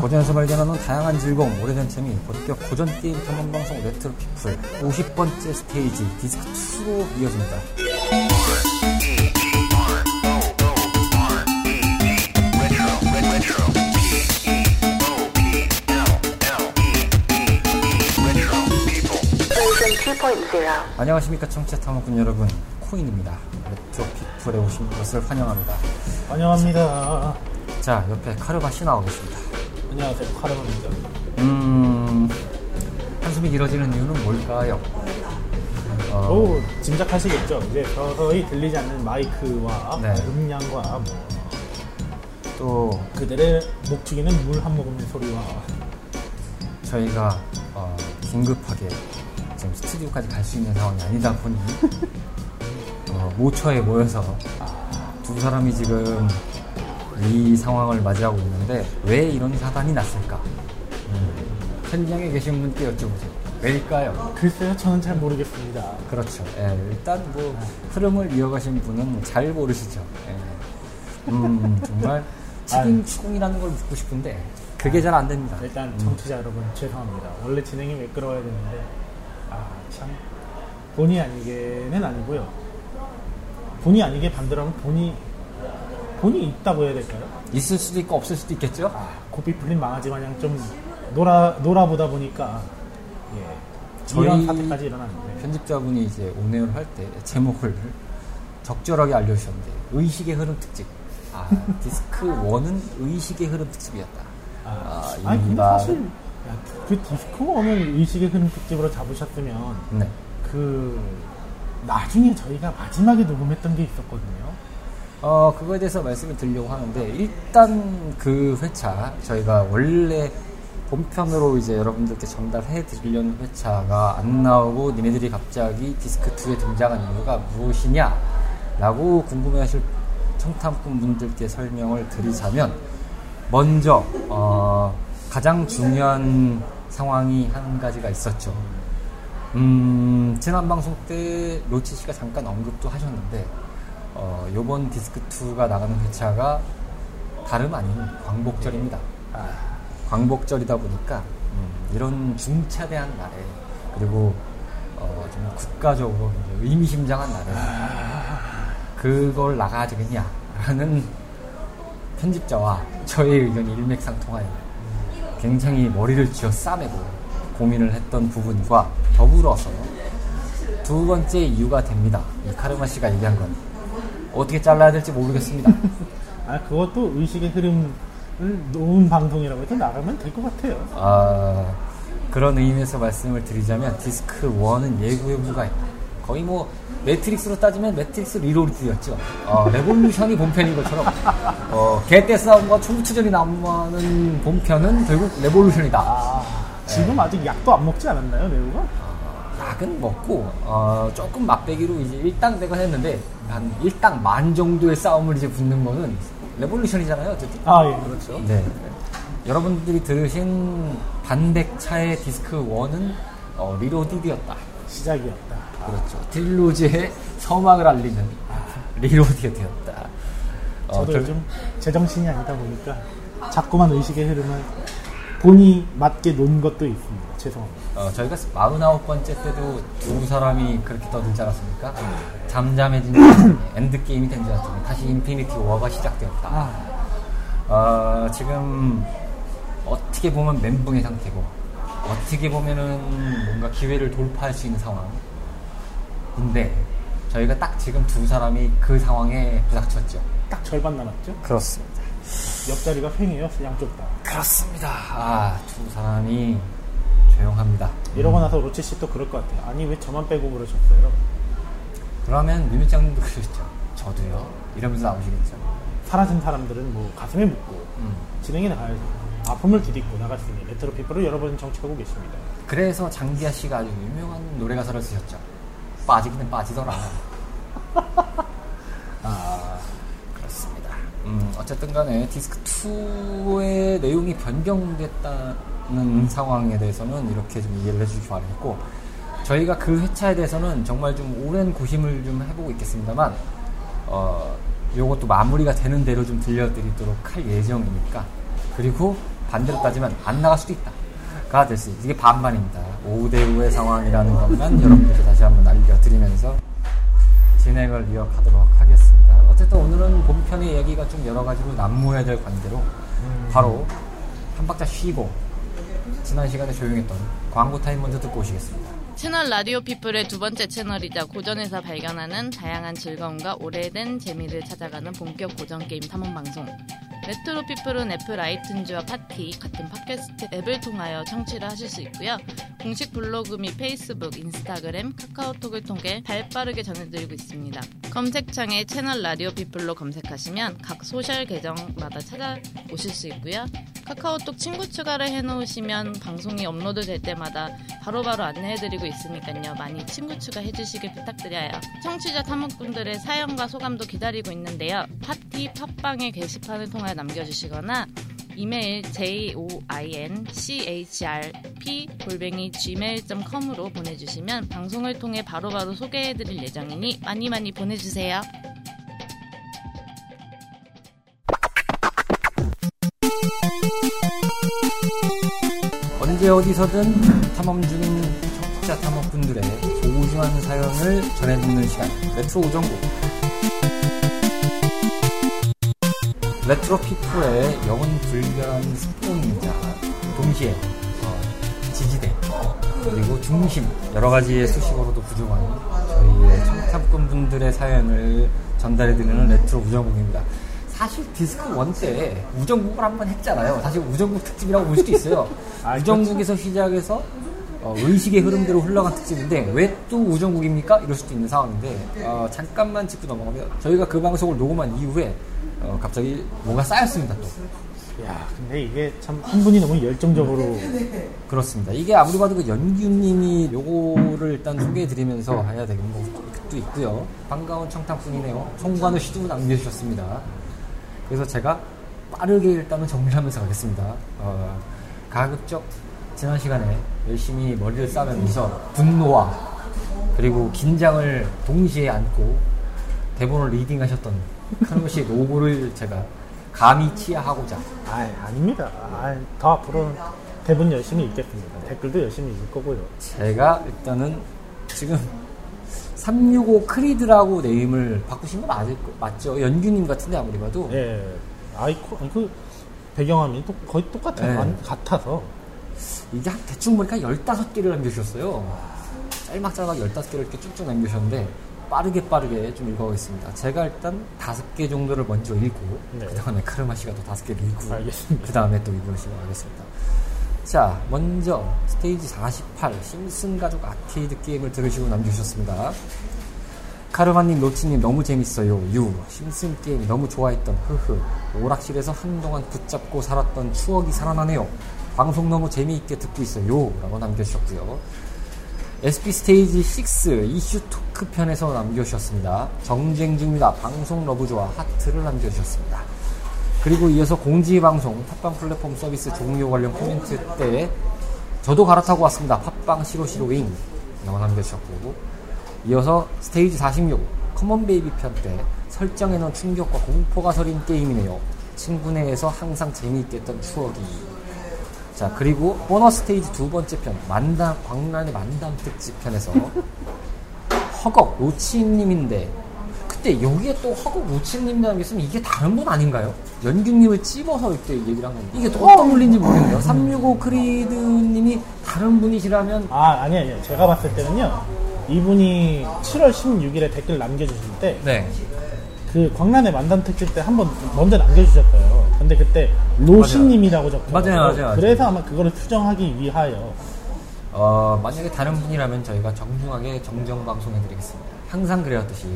고전에서 발견하는 다양한 즐거움, 오래된 재미, 본격 고전 게임 탐험 방송 레트로 피플 50번째 스테이지 디스크 2로 이어집니다. 안녕하십니까 청취자 탐험꾼 여러분 코인입니다. 레트로 피플에 오신 것을 환영합니다. 환영합니다. 자 옆에 카르바시 나오고 계십니다. 안녕하세요. 카르마입니다. 음 한숨이 길어지는 이유는 뭘까요? 어, 오, 짐작하시겠죠? 이제 서서히 들리지 않는 마이크와 네. 음량과 뭐또 그들의 목축이는 물 한 모금의 소리와 저희가 어, 긴급하게 지금 스튜디오까지 갈 수 있는 상황이 아니다 보니 어, 모처에 모여서 두 사람이 지금 이 상황을 맞이하고 있는데 왜 이런 사단이 났을까? 음, 현장에 계신 분께 여쭤보세요. 왜일까요? 글쎄요, 저는 잘 모르겠습니다. 그렇죠. 예, 일단 뭐 흐름을 이어가신 분은 잘 모르시죠. 예. 음, 정말 책임 추궁이라는 걸 묻고 싶은데 그게 잘 안 됩니다. 일단 청취자 여러분 죄송합니다. 원래 진행이 매끄러워야 되는데 아 참 본의 아니게는 아니고요. 본의 아니게 반대로 하면 본이 본이 있다고 해야 될까요? 있을 수도 있고 없을 수도 있겠죠. 아, 고삐 풀린 망아지 마냥 좀 놀아 놀아보다 보니까 예, 저희- 이런 사태까지 일어났는데 편집자분이 이제 오네어를 할 때 제목을 적절하게 알려주셨는데 의식의 흐름 특집. 아, 디스크 1은 의식의 흐름 특집이었다. 아, 아, 아니 근데 사실 야, 그 디스코어는 의식의 흐름 특집으로 잡으셨으면 네. 그 나중에 저희가 마지막에 녹음했던 게 있었거든요. 어, 그거에 대해서 말씀을 드리려고 하는데, 일단 그 회차, 저희가 원래 본편으로 이제 여러분들께 전달해 드리려는 회차가 안 나오고 니네들이 갑자기 디스크2에 등장한 이유가 무엇이냐? 라고 궁금해 하실 청탐꾼 분들께 설명을 드리자면, 먼저, 어, 가장 중요한 상황이 한 가지가 있었죠. 음, 지난 방송 때 로치 씨가 잠깐 언급도 하셨는데, 어, 요번 디스크 2가 나가는 회차가 다름 아닌 광복절입니다. 아, 광복절이다 보니까, 음, 이런 중차대한 날에, 그리고, 어, 좀 국가적으로 의미심장한 날에, 그걸 나가야 되겠냐라는 편집자와 저의 의견이 일맥상통하여 굉장히 머리를 쥐어 싸매고 고민을 했던 부분과 더불어서 두 번째 이유가 됩니다. 이 카르마 씨가 얘기한 건 어떻게 잘라야 될지 모르겠습니다. 아 그것도 의식의 흐름을 놓은 방송이라고 해서 나가면 될 것 같아요. 아, 그런 의미에서 말씀을 드리자면 디스크 1은 예고에 불과했다. 거의 뭐 매트릭스로 따지면 매트릭스 Reload였죠. 어, Revolution이 본편인 것처럼 어, 개떼 싸움과 총투전이 나오는 본편은 결국 Revolution이다. 아 지금 아직 약도 안 먹지 않았나요, 레오가? 약은 먹고 어, 조금 맛배기로 이제 일당백은 했는데 한 일당 만 정도의 싸움을 이제 붙는 거는 Revolution이잖아요. 어쨌든. 아 예, 그렇죠. 네. 여러분들이 들으신 반백차의 디스크 1은 어, Reloaded였다. 시작이었다. 그렇죠. 딜로즈의 서막을 알리는 Reloaded였다. 어, 저도 결- 요즘 제정신이 아니다 보니까 자꾸만 의식의 흐름을 본의 아니게 놓은 것도 있습니다. 죄송합니다. 어, 저희가 49번째 때도 두 사람이 그렇게 떠들지 않았습니까? 잠잠해진 지 Endgame이 된 줄 알았더니 다시 Infinity War가 시작되었다. 아, 어, 지금 어떻게 보면 멘붕의 상태고 어떻게 보면은 뭔가 기회를 돌파할 수 있는 상황인데 저희가 딱 지금 두 사람이 그 상황에 부닥쳤죠. 딱 절반 남았죠? 그렇습니다. 옆자리가 횡해요, 양쪽 다. 그렇습니다. 아, 두 사람이 조용합니다. 이러고 나서 로치 씨도 그럴 것 같아요. 아니 왜 저만 빼고 그러셨어요? 그러면 윤유장님도 그러셨죠. 저도요. 이러면서 나오시겠죠. 사라진 사람들은 뭐 가슴에 묻고 음. 진행해 나가야죠. 아픔을 딛고 있는 레트로 피플을 여러분 청취하고 계십니다. 그래서 장기하 씨가 아주 유명한 노래 가사를 쓰셨죠. 빠지기는 빠지더라. 아, 그렇습니다. 음, 어쨌든 간에 디스크 2의 내용이 변경됐다 는 상황에 대해서는 이렇게 좀 이해를 해주시기 바라겠고, 저희가 그 회차에 대해서는 정말 좀 오랜 고심을 좀 해보고 있겠습니다만, 어, 요것도 마무리가 되는 대로 좀 들려드리도록 할 예정이니까, 그리고 반대로 따지면 안 나갈 수도 있다. 가 될 수 있다. 이게 반반입니다. 5대5의 상황이라는 것만 여러분들께 다시 한번 알려드리면서 진행을 이어가도록 하겠습니다. 어쨌든 오늘은 본편의 이야기가 좀 여러 가지로 난무해야 될 관계로 바로 한 박자 쉬고 지난 시간에 조용했던 광고 타임 먼저 듣고 오시겠습니다. 채널 라디오 피플의 두 번째 채널이자 고전에서 발견하는 다양한 즐거움과 오래된 재미를 찾아가는 본격 고전 게임 탐험 방송. 레트로 피플은 애플 아이튠즈와 팟티 같은 팟캐스트 앱을 통하여 청취를 하실 수 있고요. 공식 블로그 및 페이스북, 인스타그램, 카카오톡을 통해 발빠르게 전해드리고 있습니다. 검색창에 채널 라디오 피플로 검색하시면 각 social 계정마다 찾아오실 수 있고요. 카카오톡 친구 추가를 해놓으시면 방송이 업로드 될 때마다 바로바로 안내해드리고 있으니까요. 많이 친구 추가해 주시길 부탁드려요. 청취자 탐험꾼들의 사연과 소감도 기다리고 있는데요. 파티 팟빵의 게시판을 통해 남겨주시거나 이메일 joinchrp 골뱅이 gmail.com으로 보내주시면 방송을 통해 바로 바로 소개해드릴 예정이니 많이 많이 보내주세요. 언제 어디서든 탐험 중인 청취자 탐험꾼들의 소중한 사연을 전해듣는 시간 레트로 우정국 레트로 피플의 영혼 불변한 스폰이자 동시에 어, 지지대 그리고 중심 여러 가지의 수식어로도 부족한 저희의 청탐꾼 분들의 사연을 전달해드리는 레트로 우정국입니다. 사실 디스크 1때 우정국을 한번 했잖아요. 사실 우정국 특집이라고 볼 수도 있어요. 아, 우정국에서 시작해서 어, 의식의 흐름대로 흘러간 특집인데 왜 또 우정국입니까? 이럴 수도 있는 상황인데 어, 잠깐만 짚고 넘어가면 저희가 그 방송을 녹음한 이후에 어, 갑자기 뭔가 쌓였습니다 또 야, 근데 이게 참 한 분이 너무 열정적으로 그렇습니다. 이게 아무리 봐도 그 연규님이 요거를 일단 소개해드리면서 해야 되는 것도 있고요. 반가운 청탁분이네요. 송관우 씨도 남겨주셨습니다. 그래서 제가 빠르게 일단은 정리하면서 가겠습니다. 어, 가급적 지난 시간에 열심히 머리를 싸매면서 분노와 그리고 긴장을 동시에 안고 대본을 리딩하셨던 카누 씨의 노고를 제가 감히 치하하고자 아, 아닙니다. 아, 더 앞으로는 대본 열심히 읽겠습니다. 댓글도 열심히 읽을 거고요. 제가 일단은 지금 365 크리드라고 name을 바꾸신 건 맞을, 거- 맞죠? 연규님 같은데 아무리 봐도 예. 아이콘, 그 배경화면이 또 거의 똑같아요. 네. 안- 같아서. 이게 한 대충 보니까 15개를 남겨주셨어요. 짤막짤막 15개를 이렇게 쭉쭉 남겨주셨는데 빠르게 빠르게 좀 읽어보겠습니다. 제가 일단 5개 정도를 먼저 읽고 네. 그 다음에 카르마 씨가 또 5개를 읽고. 그 다음에 또 읽으시고 하겠습니다. 자, 먼저 스테이지 48 심슨 가족 아케이드 게임을 들으시고 남겨주셨습니다. 카르마님, 노치님 너무 재밌어요. 유, 심슨 게임 너무 좋아했던 흐흐. 오락실에서 한동안 붙잡고 살았던 추억이 살아나네요. 방송 너무 재미있게 듣고 있어요. 라고 남겨주셨고요. SP 스테이지 6 이슈 토크 편에서 남겨주셨습니다. 정주행 중입니다. 방송 러브 좋아 하트를 남겨주셨습니다. 그리고 이어서 공지 방송 팟빵 플랫폼 서비스 종료 관련 코멘트 때 저도 갈아타고 왔습니다. 팟빵 시로시로잉 라고 남겨주셨고 이어서 스테이지 46 컴온 베이비 편 때 설정에 넣은 충격과 공포가 서린 게임이네요. 친구 내에서 항상 재미있게 했던 추억이 자 그리고 보너스 스테이지 두 번째 편 만담 광란의 만담 특집 편에서 허걱 로치님인데 그때 여기에 또 허걱 로치님이라는 게 있으면 이게 다른 분 아닌가요? 연규님을 찝어서 이때 얘기를 한 건데 이게 또 어떤 분인지 모르겠네요 365 크리드님이 다른 분이시라면 아, 아니, 아니요. 제가 봤을 때는요. 이분이 7월 16일에 댓글 남겨주실 때, 네그 광란의 만담 특집 때 한번 먼저 남겨주셨어요. 근데 그때 로시님이라고 적혀. 맞아요, 맞아요, 맞아요. 그래서 아마 그거를 수정하기 위하여. 어, 만약에 다른 분이라면 저희가 정중하게 정정 방송해드리겠습니다. 항상 그래왔듯이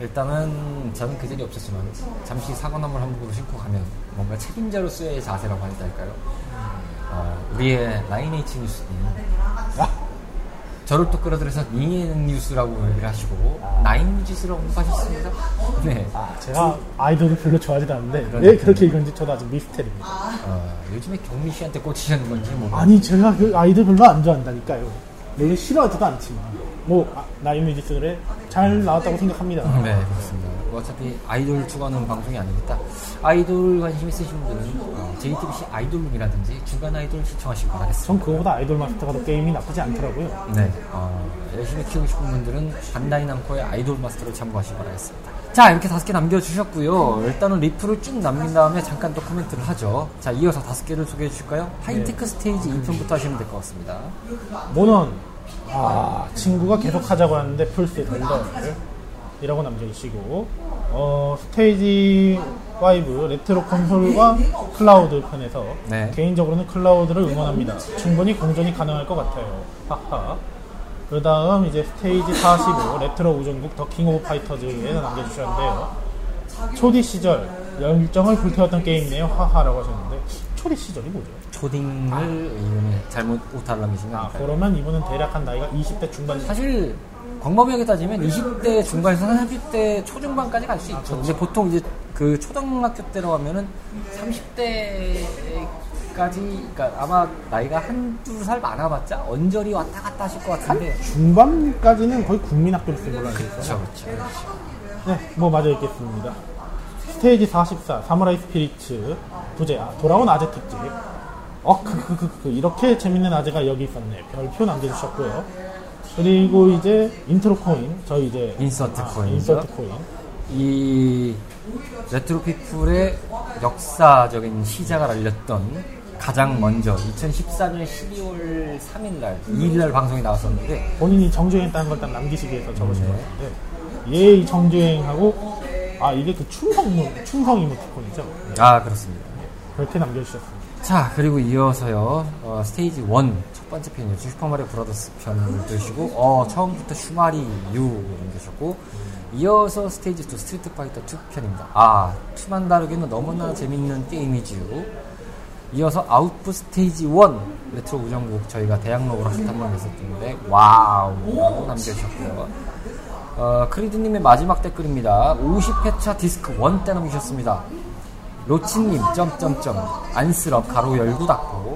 일단은 저는 그 자리 없었지만 잠시 사과나물 한 부분을 신고 가면 뭔가 책임자로서의 자세라고 될까요? 어, 우리의 라인H 뉴스님 저를 또 끌어들여서 니엔 뉴스라고 얘기를 하시고 나인 뉴스로 언급하셨습니다. 네. 아, 제가 아이돌을 별로 좋아하지 않는데, 그런 왜. 그렇게 읽은지 저도 아직 미스테리입니다. 어, 요즘에 경미 씨한테 꽂히셨는 건지 뭐 아니, 제가 그 아이돌 별로 안 좋아한다니까요. 물론 싫어하지도 않지만. 뭐, 아, 나인 뮤지스 그래? 잘 나왔다고 생각합니다. 네, 그렇습니다. 뭐 어차피 아이돌 추구하는 방송이 아니겠다. 아이돌 관심 있으신 분들은 어, JTBC 아이돌룸이라든지 주간 아이돌 시청하시기 바라겠습니다. 전 그거보다 아이돌 마스터가 더 게임이 나쁘지 않더라고요. 네, 어, 열심히 키우고 싶은 분들은 반다이 남코의 아이돌 마스터를 참고하시기 바라겠습니다. 자, 이렇게 다섯 개 남겨주셨고요. 일단은 리플을 쭉 남긴 다음에 잠깐 또 코멘트를 하죠. 자, 이어서 다섯 개를 소개해 주실까요? 하이테크 스테이지 2편부터 하시면 될 것 같습니다. 몬헌 아 친구가 계속 하자고 하는데 플스에 덜덜 이라고 남겨주시고 어 스테이지 5 레트로 콘솔과 클라우드 편에서 네. 개인적으로는 클라우드를 응원합니다. 충분히 공존이 가능할 것 같아요. 하하. 그 다음 이제 스테이지 45 레트로 우정국 더 킹 오브 파이터즈에서 남겨주셨는데요. 초디 시절 열정을 불태웠던 게임이네요. 하하라고 하셨는데 초디 시절이 뭐죠? 초딩을 이름이 잘못 오타를 남기신 거 아? 그러면 이분은 대략 한 나이가 20대 중반 사실 광범위하게 따지면 20대 중반에서 30대 초중반까지 갈 수 있죠. 근데 보통 이제 그 초등학교 때로 가면은 30대까지, 그러니까 아마 나이가 한두 살 많아봤자 언저리 왔다 갔다 하실 것 같은데. 중반까지는 거의 국민학교를 쓴 걸로 알고 있어요. 그렇죠, 그렇죠. 네, 뭐 맞아 있겠습니다. 스테이지 44 사무라이 스피리츠 부제 아, 돌아온 아재 특집. 어, 그, 그, 그, 그, 이렇게 재밌는 아재가 여기 있었네. 별표 남겨주셨고요. 그리고 이제 인트로 코인, 저희 이제 insert 아, coin이죠. insert coin. 이 레트로 피플의 역사적인 시작을 알렸던 가장 먼저 2014년 12월 3일날, 2일날 방송이 나왔었는데 본인이 정주행했다는 걸 딱 남기시기 위해서 적으신 네. 것 같은데 예의 정주행하고 아 이게 그 충성 충성 이모티콘이죠. 네, 아 그렇습니다. 그렇게 남겨주셨습니다. 자 그리고 이어서요 어, 스테이지 1첫 번째 편이었죠 슈퍼마리오 브라더스 편을 들으시고 어, 처음부터 슈마리 유 남겨주셨고 이어서 스테이지 2 스트리트 파이터 2 편입니다. 아 투만 다르기는 너무나 재밌는 게임이지요. 이어서 아웃풋 스테이지 1 레트로 우정국 저희가 대학로로 한번 했었는데 와우 남겨주셨고요. 어, 크리드님의 마지막 댓글입니다. 50회차 디스크 1 때 남기셨습니다. 로치님 점점점. 안쓰럽 가로 열고 닫고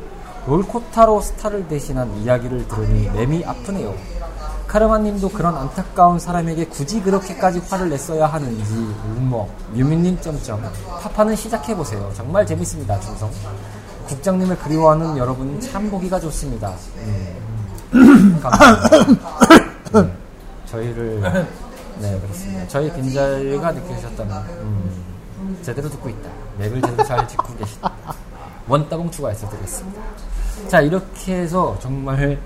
롤코타로 스타를 대신한 이야기를 들으니 맴이 아프네요. 카르마님도 그런 안타까운 사람에게 굳이 그렇게까지 화를 냈어야 하는지 우머 유민님 점점 파파는 시작해보세요. 정말 재밌습니다. 중성 국장님을 그리워하는 여러분 참 보기가 좋습니다. 음. 감사합니다. 네, 저희를 네 그렇습니다. 저희 빈자리가 느끼셨다면 음, 제대로 듣고 있다. 맥을 제대로 잘 짚고 계시다. 원따봉 추가해서 드리겠습니다. 자, 이렇게 해서 정말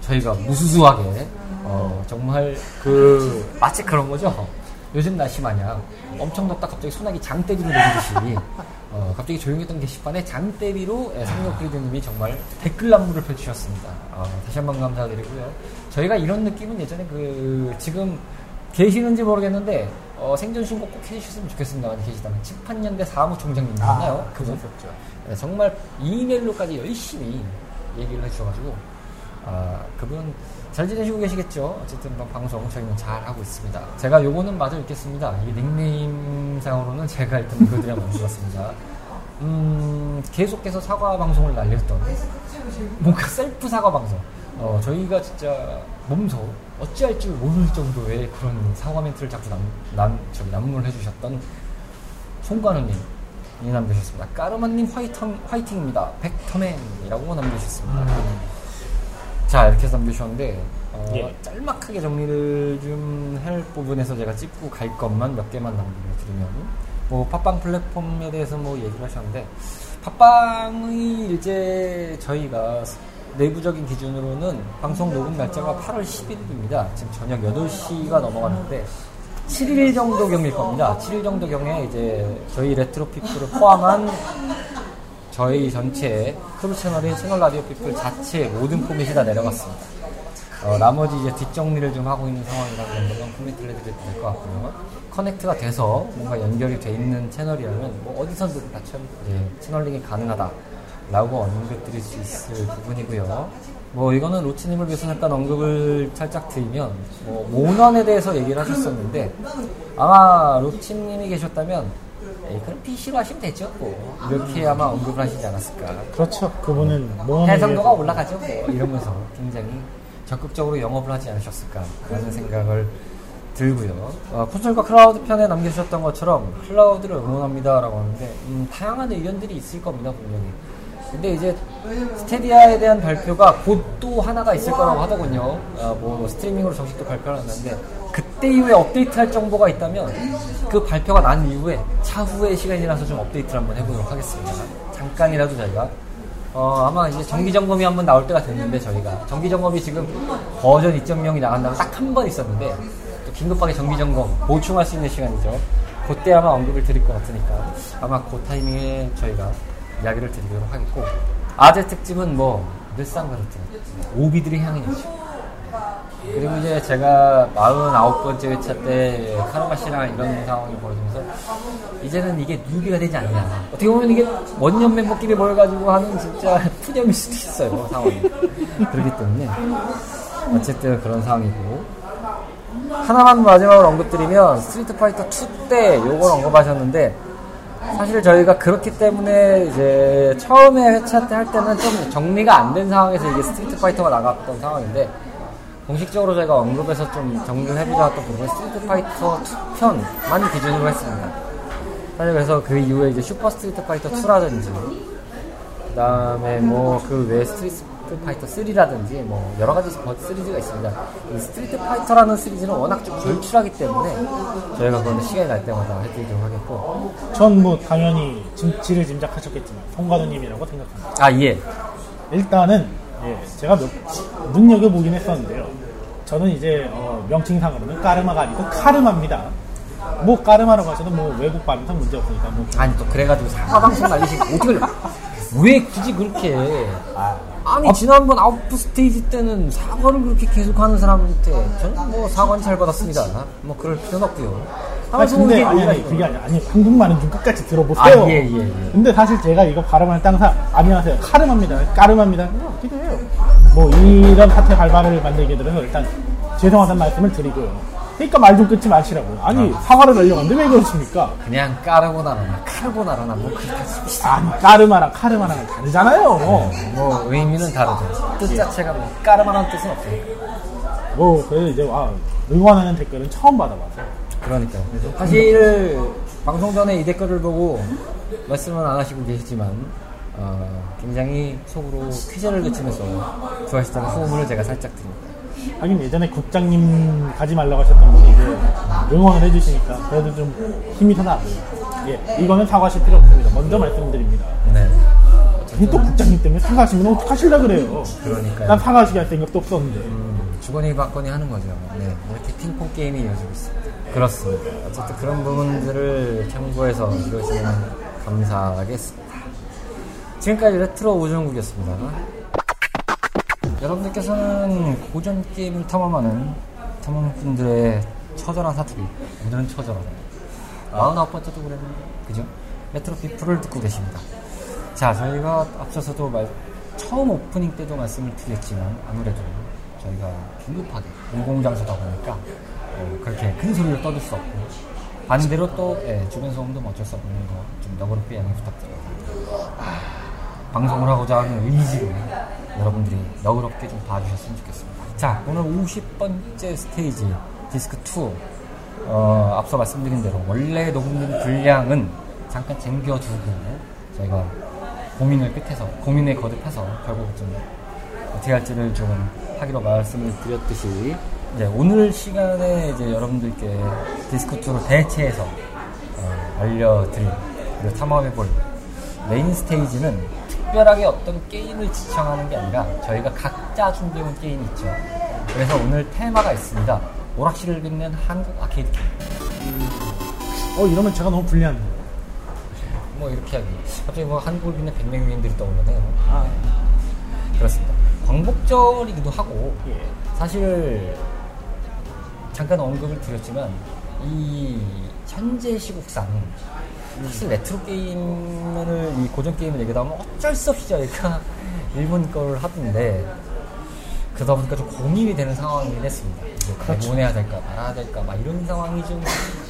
저희가 무수수하게, 어, 정말 그, 마치 그런 거죠. 요즘 날씨 마냥 엄청 덥다 갑자기 소나기 장대비로 내리듯이, 어, 갑자기 조용했던 게시판에 장대비로 예, 상력 크리드님이 정말 댓글 난무를 펼치셨습니다. 어, 다시 한 번 감사드리고요. 저희가 이런 느낌은 예전에 그, 지금 계시는지 모르겠는데, 어, 생존 신고 꼭 해주셨으면 좋겠습니다. 만약 계시다면. 칠판년대 사무총장님이잖아요. 그분. 그분이었죠. 네, 정말 이메일로까지 열심히 얘기를 해주셔가지고 아, 그분 잘 지내시고 계시겠죠? 어쨌든 뭐 방송 저희는 잘 하고 있습니다. 제가 요거는 마저 읽겠습니다. 이 닉네임상으로는 제가 일단 읽어드려 만들었습니다. 음, 계속해서 사과 방송을 날렸던 뭔가 셀프 사과 방송. 어, 저희가 진짜 몸소 어찌할 줄 모를 정도의 그런 사과 멘트를 자꾸 남, 남, 저기 난무를 해주셨던 송관우님 이 남겨주셨습니다. 까르마님 화이팅, 화이팅입니다. 백터맨이라고 남겨주셨습니다. 음. 자 이렇게 해서 남겨주셨는데 어, 예. 짤막하게 정리를 좀 할 부분에서 제가 찝고 갈 것만 몇 개만 남겨드리면 뭐 팟빵 플랫폼에 대해서 뭐 얘기를 하셨는데 팟빵이 이제 저희가 내부적인 기준으로는 방송 녹음 날짜가 8월 10일입니다. 지금 저녁 8시가 넘어갔는데 7일 정도 경일 겁니다. 7일 정도 경에 이제 저희 레트로 피플을 포함한 저희 전체 크루 채널인 채널 라디오 피플 자체 모든 포맷이 다 내려갔습니다. 어, 나머지 이제 뒷정리를 좀 하고 있는 상황이라고 정도만 코멘트를 해드려도 될 것 같고요. 커넥트가 돼서 뭔가 연결이 돼 있는 채널이라면 뭐 어디서든 다 참, 예, 채널링이 가능하다. 라고 언급드릴 수 있을 부분이고요. 뭐 이거는 로치님을 위해서 잠깐 언급을 살짝 드리면 뭐 모넌에 대해서 얘기를 하셨었는데 아마 로치님이 계셨다면 에이, 그럼 PC로 하시면 되죠. 뭐 이렇게 아마 언급을 하시지 않았을까. 그렇죠. 그분은 뭐 해상도가 올라가죠. 뭐 이러면서 굉장히 적극적으로 영업을 하지 않으셨을까라는 생각을 들고요. 어, 콘솔과 클라우드 편에 남겨주셨던 것처럼 클라우드를 응원합니다라고 하는데 음, 다양한 의견들이 있을 겁니다 분명히. 근데 이제 스타디아에 대한 발표가 곧 또 하나가 있을 거라고 하더군요. 아, 뭐 스트리밍으로 정식 또 발표를 하는데 그때 이후에 업데이트할 정보가 있다면 그 발표가 난 이후에 차후의 시간이라서 좀 업데이트를 한번 해보도록 하겠습니다. 잠깐이라도 저희가 어, 아마 이제 정기 점검이 한번 나올 때가 됐는데 저희가 정기 점검이 지금 버전 2.0이 나간다고 딱 한 번 있었는데 또 긴급하게 정기 점검 보충할 수 있는 시간이죠. 그때 아마 언급을 드릴 것 같으니까 아마 그 타이밍에 저희가 이야기를 드리도록 하겠고 아재 특집은 뭐 늘상 그렇듯 오비들의 향이죠. 그리고 이제 제가 49번째 회차 때 카르마 씨랑 이런 상황이 벌어지면서 이제는 이게 뉴비가 되지 않냐. 어떻게 보면 이게 원년 멤버끼리 모여가지고 하는 진짜 푸념일 수도 있어요, 상황이. 그렇기 때문에. 어쨌든 그런 상황이고. 하나만 마지막으로 언급드리면 스트리트 파이터 2 때 요걸 언급하셨는데 사실 저희가 그렇기 때문에 이제 처음에 회차 때 할 때는 좀 정리가 안 된 상황에서 이게 스트리트 파이터가 나갔던 상황인데 공식적으로 저희가 언급해서 좀 정리를 해보자 했던 부분은 스트리트 파이터 2편만 기준으로 했습니다. 사실 그래서 그 이후에 이제 슈퍼 스트리트 파이터 2라든지 그 다음에 뭐 그 외에 스트리트 파이터 3라든지 뭐 여러 가지 시리즈가 있습니다. 이 스트리트 파이터라는 시리즈는 워낙 좀 걸출하기 때문에 저희가 그거는 시간이 날 때마다 해드리도록 하겠고 전 뭐 당연히 진치를 짐작하셨겠지만 송가도님이라고 생각합니다. 아 예. 일단은 예, 제가 몇, 눈여겨 보긴 했었는데요. 저는 이제 어, 명칭상으로는 까르마가 아니고 카르마입니다. 뭐 까르마라고 하셔도 뭐 외국 발음상 문제 없으니까 뭐 아니 또 그래가지고 사과 방송 날리시고 어떻게 왜 굳이 그렇게 아, 아니 지난번 아웃프 스테이지 때는 사과를 그렇게 계속하는 사람한테 저는 뭐 사과는 잘 받았습니다. 뭐 그럴 필요는 없고요. 아니, 근데 아니, 아니 그게 아니 아니 한국말은 좀 끝까지 들어보세요. 아, 예, 예, 예. 근데 사실 제가 이거 발음할 땅사 안녕하세요 카르마입니다. 까르마입니다. 뭐 어떻게 해요? 뭐 이런 사태 발발을 만들게 되면 일단 죄송하다는 말씀을 드리고요. 그러니까 말 좀 끊지 마시라고요. 아니 사과를 날려갔는데 왜 그러십니까? 그냥 까르보나라나 카르보나라나 뭐 그렇게. 아니 까르마랑 카르마랑 다르잖아요. 뭐 의미는 다르죠. 뜻 자체가 뭐 까르마라는 뜻은 없으니까. 뭐 그래서 이제 와 응원하는 댓글은 처음 받아봐서 그러니까 요. 사실 방송 전에 이 댓글을 보고 말씀은 안 하시고 계시지만 어, 굉장히 속으로 퀴즈를 외치면서 좋아하시다는 소문을 제가 살짝 드립니다. 하긴 예전에 국장님 가지 말라고 하셨던 분이 이제 응원을 해주시니까 그래도 좀 힘이 더 나고요. 예, 이거는 사과하실 필요 없습니다. 먼저 말씀드립니다. 네. 아니, 또 국장님 때문에 사과하시면 어떡하실라 그래요? 그러니까요. 난 사과하시게 할 생각도 없었는데. 음, 주거니 받거니 하는 거죠. 네. 이렇게 핑퐁 게임이 이어지고 있습니다. 그렇습니다. 어쨌든 그런 부분들을 참고해서 이러시면 감사하겠습니다. 지금까지 레트로 우정국이었습니다. 여러분들께서는 고전 게임을 탐험하는 탐험꾼들의 처절한 사투리 오늘은 처절하다 49번째 도 그랬는데 그죠? 레트로 피플을 듣고 계십니다. 자 저희가 앞서서도 말, 처음 오프닝 때도 말씀을 드렸지만 아무래도 저희가 긴급하게 공공장소다 보니까 어, 그렇게 큰 소리를 떠들 수 없고 반대로 또 예, 주변 소음도 뭐 어쩔 수 없는 거 좀 너그럽게 양해 부탁드립니다. 아, 방송을 하고자 하는 의지로 여러분들이 너그럽게 좀 봐주셨으면 좋겠습니다. 자, 오늘 50번째 스테이지 디스크 2 어, 앞서 말씀드린 대로 원래 녹음된 분량은 잠깐 쟁겨두고 저희가 고민을 끝에서 고민에 거듭해서 결국 좀 어떻게 할지를 좀 하기로 말씀을 드렸듯이 이제 오늘 시간에 이제 여러분들께 디스크 2를 대체해서 어, 알려드릴 그리고 탐험해볼 메인 스테이지는 특별하게 어떤 게임을 지칭하는 게 아니라 저희가 각자 준비해온 게임이 있죠. 그래서 오늘 테마가 있습니다. 오락실을 빛낸 한국 아케이드 게임. 어, 이러면 제가 너무 불리한데. 뭐 이렇게 하기. 갑자기 뭐 한국을 빛낸 백 명의 위인들이 떠오르네요. 아, 그렇습니다. 광복절이기도 하고 예. 사실 잠깐 언급을 드렸지만 이 현재 시국상 사실 레트로 게임을 이 고전 게임을 얘기하다 보면 어쩔 수 없이 저희가 일본 걸 하던데 그러다 보니까 좀 고민이 되는 상황이긴 했습니다. 이제 내보내야 될까 말아야 될까 막 이런 상황이 좀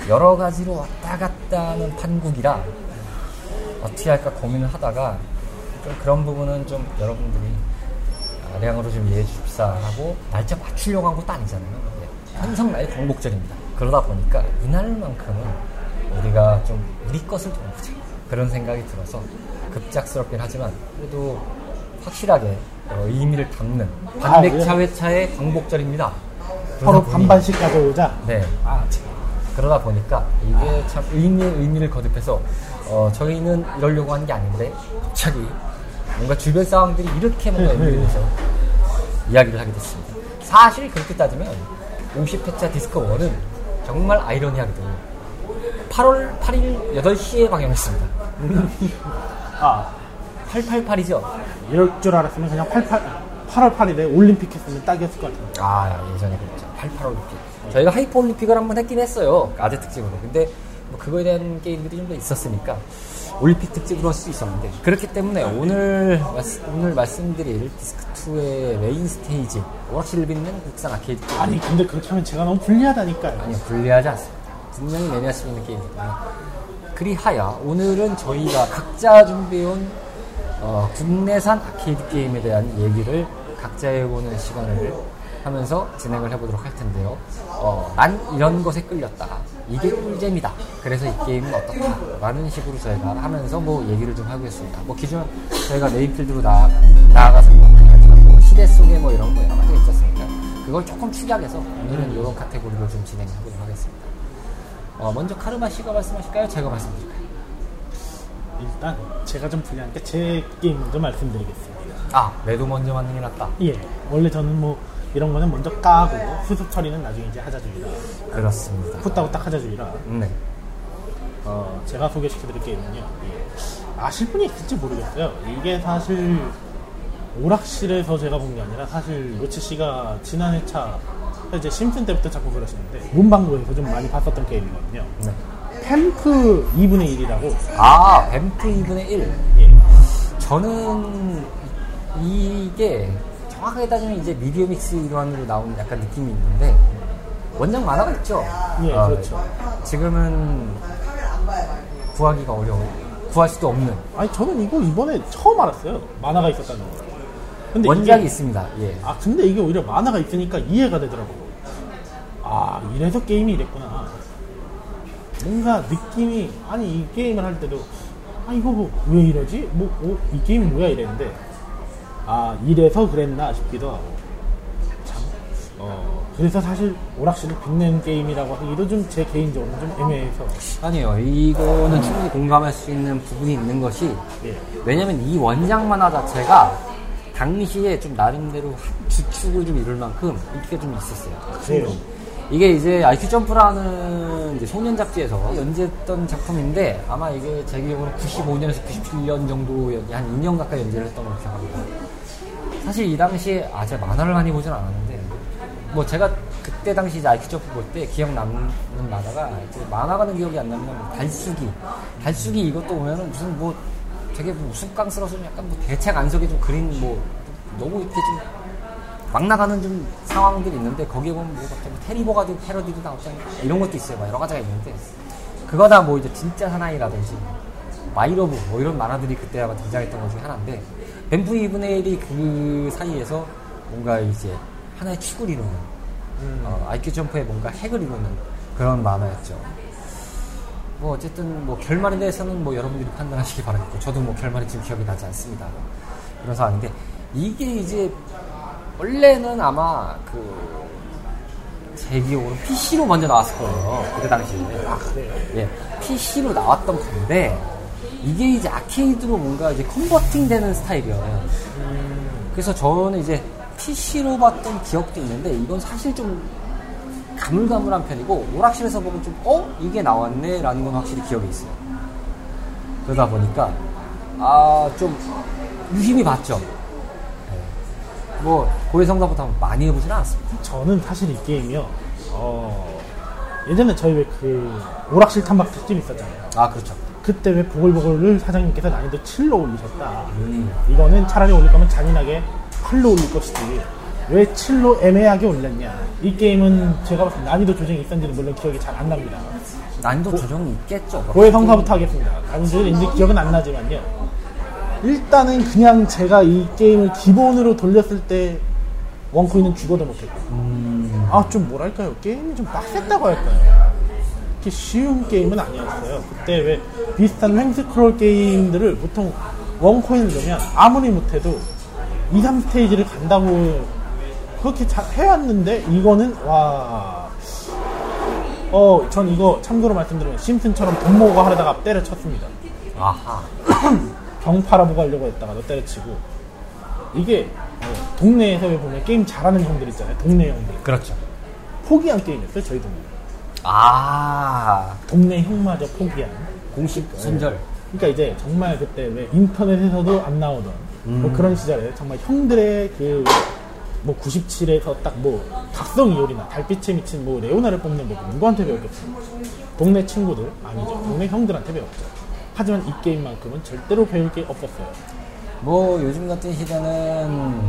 여러 가지로 왔다 갔다 하는 판국이라 어떻게 할까 고민을 하다가 좀 그런 부분은 좀 여러분들이 아량으로 좀 이해해 주십사 하고 날짜 맞추려고 한 것도 아니잖아요. 예. 현성 나의 광복절입니다. 그러다 보니까 이날만큼은 우리가 좀 우리 것을 좀 보자 그런 생각이 들어서 급작스럽긴 하지만 그래도 확실하게 어, 의미를 담는 반백차 회차의 광복절입니다. 그러다 서로 보니- 반반씩 가져오자. 네. 아, 참. 그러다 보니까 이게 참 의미의 의미를 거듭해서 어, 저희는 이러려고 하는 게 아닌데 갑자기 뭔가 주변 상황들이 이렇게 뭔가 네, 네. 연결돼서 이야기를 하게 됐습니다. 사실 그렇게 따지면 50회차 디스크 1은 정말 아이러니하게도 8월 8일 8시에 방영했습니다. 아, 888이죠? 이럴 줄 알았으면 그냥 88, 8월 8일에 올림픽 했으면 딱이었을 것 같아요. 아, 예전에 그랬죠. 88 올림픽. 저희가 하이퍼 올림픽을 한번 했긴 했어요. 아재 특집으로. 근데 뭐 그거에 대한 게임들이 좀 더 있었으니까 올림픽 특집으로 할 수 있었는데 그렇기 때문에 오늘 말스- 오늘 말씀드릴 디스크2의 메인 스테이지 오락실을 빛낸 국산 아케이드 아니, 근데 그렇게 하면 제가 너무 불리하다니까요. 아니요 불리하지 않습니다. 분명히 매니아층 있는 게임이기 때문에 그리하여 오늘은 저희가 각자 준비해온 어, 국내산 아케이드 게임에 대한 얘기를 각자 해보는 시간을 하면서 진행을 해보도록 할 텐데요. 어, 난 이런 것에 끌렸다. 이게 꿀잼이다. 그래서 이 게임은 어떻다. 라는 식으로 저희가 하면서 뭐 얘기를 좀 하겠습니다. 뭐 기존 저희가 메인필드로 나, 나아가서 뭐 시대 속에 뭐 이런 거 여러 가지가 있지 않습니까? 그걸 조금 축약해서 오늘은 이런 카테고리로 좀 진행해보도록 하겠습니다. 어, 먼저 카르마 씨가 말씀하실까요? 제가 말씀드릴까요? 일단 제가 좀 불리하니까 제 게임 먼저 말씀드리겠습니다. 아, 매도 먼저 만든 게 낫다. 예, 원래 저는 뭐 이런 거는 먼저 까고 수습 처리는 나중에 이제 하자 주의라. 그렇습니다. 후딱후딱 하자 주의라. 네. 어, 제가 소개시켜드릴 게임은요. 예. 아실 분이 있을지 모르겠어요. 이게 사실 오락실에서 제가 본 게 아니라 사실 로치 씨가 지난 회차 이제 심슨 때부터 자꾸 그러시는데 문방구에서 좀 많이 봤었던 게임이거든요. 네. 템프 2분의 1이라고. 아, 뱀프 2분의 1. 예. 저는 이게 정확하게 따지면 이제 미디어 믹스 일환으로 나오는 약간 느낌이 있는데 원작 만화가 있죠. 예, 어, 그렇죠. 지금은 구하기가 어려워. 구할 수도 없는 아니 저는 이거 이번에 처음 알았어요. 만화가 있었다는 거. 근데 원작이 이게- 있습니다. 예. 아 근데 이게 오히려 만화가 있으니까 이해가 되더라고. 아 이래서 게임이 이랬구나. 뭔가 느낌이 아니 이 게임을 할 때도 아 이거 뭐 왜 이러지? 뭐 이 게임이 뭐야 이랬는데 아 이래서 그랬나 싶기도 하고 참. 어 그래서 사실 오락실을 빛낸 게임이라고 하기도 좀 제 개인적으로는 좀 애매해서 아니요. 이거는 충분히 공감할 수 있는 부분이 있는 것이 예. 왜냐면 이 원작 만화 자체가 당시에 좀 나름대로 한 주축을 좀 이룰 만큼 인기가 좀 있었어요. 그래요. 이게 이제 IQ 점프라는 이제 소년 잡지에서 연재했던 작품인데 아마 이게 제 기억으로 95년에서 97년 정도 연- 한 2년 가까이 연재를 했던 걸로 기억합니다. 사실 이 당시에 아 제가 만화를 많이 보진 않았는데 뭐 제가 그때 당시 이제 IQ 점프 볼 때 기억 남는 만화가 만화가는 기억이 안 나면 뭐 달수기 달수기 이것도 보면은 무슨 뭐 되게 뭐 우스꽝스러워서 약간 뭐 대책 안속에 좀 그린 뭐 너무 이렇게 좀 막 나가는 좀 상황들이 있는데 거기에 보면 뭐 갑자기 뭐 테리버가 되고 패러디도 나오고 이런 것도 있어요. 막 여러 가지가 있는데 그거 다 뭐 이제 진짜 사나이라든지 마이 러브 뭐 이런 만화들이 그때 아마 등장했던 것 중에 하나인데 뱀프 2분의 1이 그 사이에서 뭔가 이제 하나의 축을 이루는 어, IQ 점프의 뭔가 핵을 이루는 그런 만화였죠. 뭐 어쨌든 뭐 결말에 대해서는 뭐 여러분들이 판단하시기 바라겠고 저도 뭐 결말이 지금 기억이 나지 않습니다. 그런 상황인데 이게 이제 원래는 아마 그 제 기억으로 PC로 먼저 나왔을 거예요. 그때 당시에. 아 그래요. 예, PC로 나왔던 건데 이게 이제 아케이드로 뭔가 이제 컨버팅 되는 스타일이에요. 그래서 저는 이제 PC로 봤던 기억도 있는데 이건 사실 좀 가물가물한 편이고 오락실에서 보면 좀 어? 이게 나왔네? 라는 건 확실히 기억이 있어요. 그러다 보니까 아 좀 유심히 봤죠. 예. 뭐 고해성사부터 많이 해보진 않았습니다. 저는 사실 이 게임이요. 어, 예전에 저희 왜 그 오락실 탐방 특집 있었잖아요. 아 그렇죠. 그때 왜 보글보글을 사장님께서 난이도 7로 올리셨다. 음. 이거는 차라리 올릴 거면 잔인하게 8로 올릴 것이지. 왜 7로 애매하게 올렸냐. 이 게임은 제가 봤을 때 난이도 조정이 있었는지는 물론 기억이 잘 안 납니다. 난이도 조정이 있겠죠. 고해 성사부터 하겠습니다. 난이도는 이제 기억은 안 나지만요. 일단은 그냥 제가 이 게임을 기본으로 돌렸을 때 원코인은 죽어도 못했고. 아좀 뭐랄까요 게임이 좀 빡셌다고 할까요? 이렇게 쉬운 게임은 아니었어요. 그때 왜 비슷한 횡스크롤 게임들을 보통 원코인을 넣으면 아무리 못해도 2, 3스테이지를 간다고 그렇게 잘 해왔는데 이거는 와. 어, 전 이거 참고로 말씀드리면 심슨처럼 돈 모으고 하려다가 때려쳤습니다. 아하. 병 팔아보고 하려고 했다가 너 때려치고 이게 어, 동네에서 왜 보면 게임 잘하는 형들 있잖아요. 동네 형들. 그렇죠. 포기한 게임이었어요. 저희 동네. 아. 동네 형마저 포기한. 공식 순절. 그러니까 이제 정말 그때 왜 인터넷에서도 안 나오던 뭐 그런 시절에 정말 형들의 그 뭐 97에서 딱 뭐 각성 이올이나 달빛에 미친 뭐 레오나를 뽑는 뭐 누구한테 배웠겠어요? 동네 친구들 아니죠. 동네 형들한테 배웠죠. 하지만 이 게임만큼은 절대로 배울 게 없었어요. 뭐 요즘 같은 시대는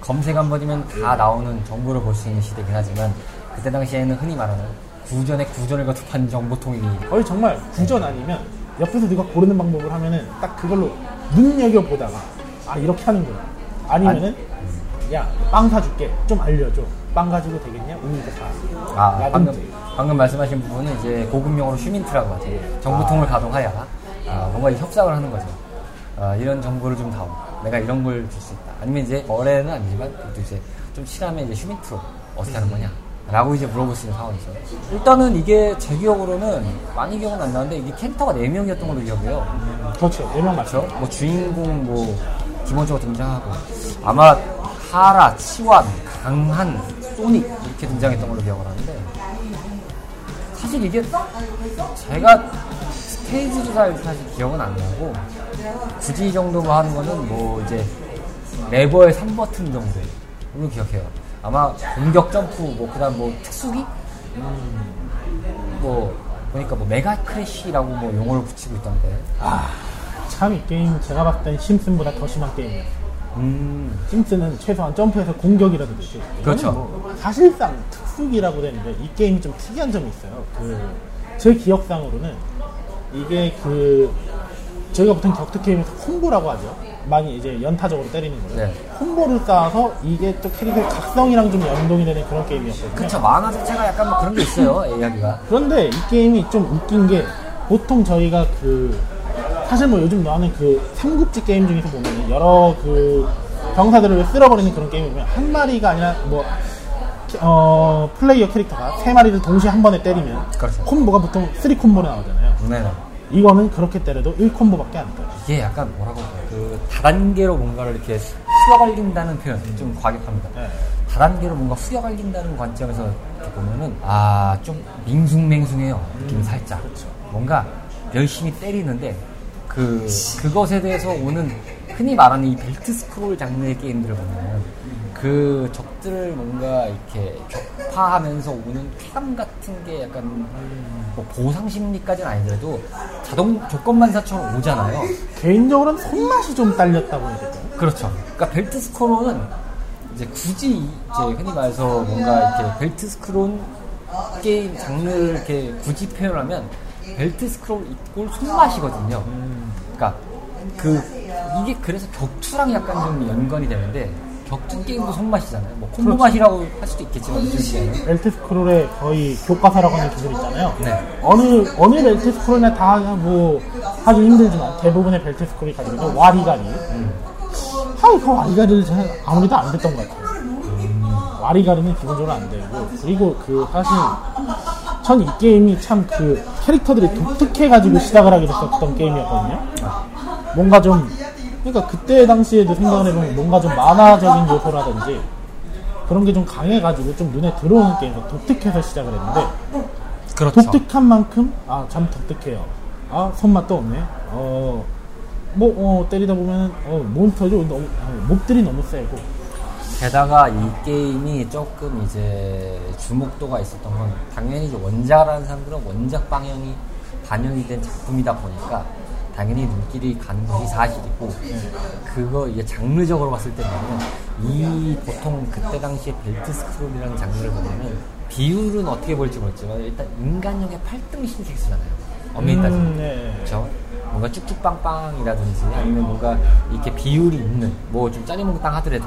검색 한 번이면 다 나오는 정보를 볼 수 있는 시대긴 하지만 그때 당시에는 흔히 말하는 구전에 구전을 거듭한 정보통이 거의 정말 구전 아니면 옆에서 누가 고르는 방법을 하면은 딱 그걸로 눈여겨 보다가 아 이렇게 하는구나. 아니면은 야 빵 사줄게. 좀 알려줘 빵 가지고 되겠냐 우니까 사 아, 방금, 방금 말씀하신 부분은 이제 고급 용어로 휴민트라고 하죠. 정보통을 가동하여 아, 뭔가 이 협상을 하는 거죠. 아, 이런 정보를 좀 다오. 내가 이런 걸 줄 수 있다. 아니면 이제 거래는 아니지만 이제 좀 실하면 이제 휴민트로 어떻게 하는 거냐. 라고 이제 물어볼 수 있는 상황이죠. 일단은 이게 제 기억으로는 많이 기억은 안 나는데 이게 캐릭터가 4명이었던 걸로 기억해요. 그렇죠 네명 맞죠 그렇죠? 뭐 주인공 뭐 기본적으로 등장하고 아마 카라, 치완, 강한, 소닉 이렇게 등장했던 걸로 기억을 하는데 사실 이게 제가 스테이지도 잘 사실 기억은 안 나고 굳이 이 정도만 하는 거는 뭐 이제 레버의 3버튼 정도로 기억해요. 아마 공격 점프 뭐 그다음 뭐 특수기? 뭐 보니까 뭐 mega crash라고 뭐 용어를 붙이고 있던데. 참 이 게임 제가 땐 심슨보다 더 심한 게임이에요 음 심슨은 최소한 점프해서 공격이라도 되지 이거는 그렇죠. 뭐 사실상 특수기라고 되는데 이 게임이 좀 특이한 점이 있어요 그 제 기억상으로는 이게 그 저희가 보통 격투 게임에서 콤보라고 하죠. 많이 이제 연타적으로 때리는 거예요. 네. 콤보를 쌓아서 이게 또 캐릭터의 각성이랑 좀 연동이 되는 그런 게임이었거든요. 그쵸 만화 자체가 약간 뭐 그런 게 있어요 이야기가 그런데 이 게임이 좀 웃긴 게 보통 저희가 그 사실 뭐 요즘 나오는 그 삼국지 게임 중에서 보면 여러 그 병사들을 쓸어버리는 그런 게임을 보면 한 마리가 아니라 뭐 어, 플레이어 캐릭터가 세 마리를 동시에 한 번에 때리면 그렇죠. 콤보가 보통 3 콤보로 나오잖아요. 네네 이거는 그렇게 때려도 1 콤보밖에 안 돼요. 이게 약간 뭐라고 할까요 그 다단계로 뭔가를 이렇게 후려갈린다는 표현 좀 과격합니다 네. 다단계로 뭔가 후려갈린다는 관점에서 보면은 아좀 밍숭맹숭해요 느낌이 살짝 그렇죠. 뭔가 열심히 때리는데 그 그것에 대해서 오는 흔히 말하는 이 벨트 스크롤 장르의 게임들을 보면 그 적들을 뭔가 이렇게 격파하면서 오는 쾌감 같은 게 약간 뭐 보상 심리까지는 아니더라도 자동 조건 반사처럼 오잖아요. 개인적으로는 손맛이 좀 딸렸다고 해야 될까요? 그렇죠. 그러니까 벨트 스크롤은 이제 굳이 이제 흔히 말해서 뭔가 이렇게 벨트 스크롤 게임 장르를 이렇게 굳이 표현하면 벨트 스크롤 이꼴 손맛이거든요. 그러니까 그 이게 그래서 격투랑 약간 좀 연관이 되는데 격투 게임도 손맛이잖아요. 뭐 콤보 맛이라고 할 수도 있겠지만 벨트 스크롤의 거의 교과서라고 하는 기술 있잖아요. 네. 어느 어느 벨트 스크롤이나 다 뭐 하기 힘들지만 대부분의 벨트 스크롤이 가지고 있는 와리가리. 하이 그 와리가리를 제가 아무리도 안 됐던 것 같아요. 와리가리는 기본적으로 안 되고 그리고 그 사실 전 이 게임이 참 그 캐릭터들이 독특해가지고 시작을 하게 됐었던 게임이었거든요. 뭔가 좀 그러니까 그때 당시에도 생각을 해보면 뭔가 좀 만화적인 요소라든지 그런 게 좀 강해가지고 좀 눈에 들어오는 게임에서 독특해서 시작을 했는데 그렇죠. 독특한 만큼 아 참 독특해요. 아 손맛도 없네. 어뭐 어, 때리다 보면 어 몬스터죠. 어, 몹들이 너무 세고 게다가 이 게임이 조금 이제 주목도가 있었던 건 당연히 이제 원작이라는 사람들은 원작 방향이 반영이 된 작품이다 보니까 당연히 눈길이 가는 것이 사실이고 그거 이제 장르적으로 봤을 때는 이 보통 그때 당시에 벨트 스크롤이라는 장르를 보면은 비율은 어떻게 볼지 모르지만 일단 인간형의 8등 신섹스잖아요. 엄밀히 따지면 음, 네. 그렇죠. 뭔가 쭉쭉빵빵이라든지 아니면 뭔가 이렇게 비율이 있는 뭐 좀 짜리몽땅 하더라도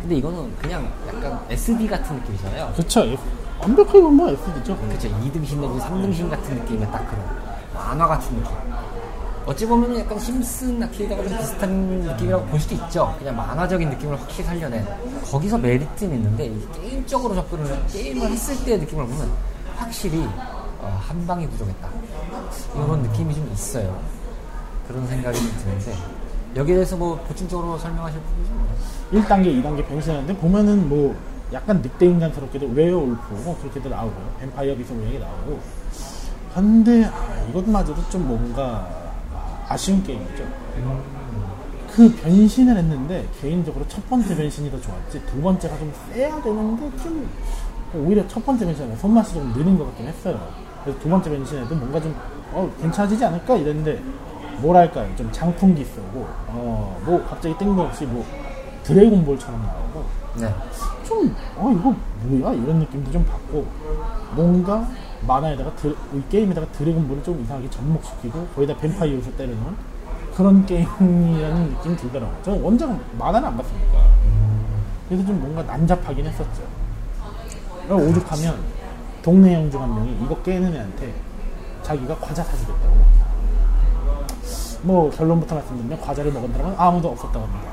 근데 이거는 그냥 약간 SD 같은 느낌이잖아요. 그쵸. F- 완벽하게 보면 SD죠. 그렇죠. 2등신 내지 3등신 같은 느낌의 딱 그런 만화 같은 느낌. 어찌 보면 약간 심슨 아케이드가 좀 비슷한 느낌이라고 볼 수도 있죠. 그냥 만화적인 느낌을 확실히 살려낸. 거기서 메리트는 있는데 이 게임적으로 접근을 게임을 했을 때의 느낌을 보면 확실히 어, 한 방이 부족했다. 이런 느낌이 좀 있어요. 그런 생각이 좀 드는데 여기에 대해서 뭐 보충적으로 설명하실 부분이 좀 1단계, 2단계 변신하는데 보면은 뭐 약간 늑대 인간스럽게도 werewolf 뭐 그렇게도 나오고요. 뱀파이어 비스무리하게 나오고. 근데 아, 이것마저도 좀 뭔가 아, 아쉬운 게임이죠. 그 변신을 했는데 개인적으로 첫 번째 변신이 더 좋았지 두 번째가 좀 세야 되는데 좀 오히려 첫 번째 변신에 손맛이 좀 느는 것 같긴 했어요. 그래서 두 번째 변신에도 뭔가 좀 어, 괜찮아지지 않을까 이랬는데 뭐랄까요 좀 장풍기 쏘고 어, 뭐 갑자기 뜬금없이 뭐 드래곤볼처럼 나오고 네. 좀, 어, 이거 뭐야? 이런 느낌도 좀 받고, 뭔가 만화에다가, 드, 이 게임에다가 드래곤볼을 좀 이상하게 접목시키고, 거기다 뱀파이어 요소 때리는 그런 게임이라는 느낌이 들더라고요. 저는 원작 만화를 안 봤으니까. 그래서 좀 뭔가 난잡하긴 했었죠. 그리고 오죽하면, 동네 형 중 한 명이 이거 깨는 애한테 자기가 과자 사주겠다고. 뭐, 결론부터 말씀드리면, 과자를 먹은 사람은 아무도 없었다고 합니다.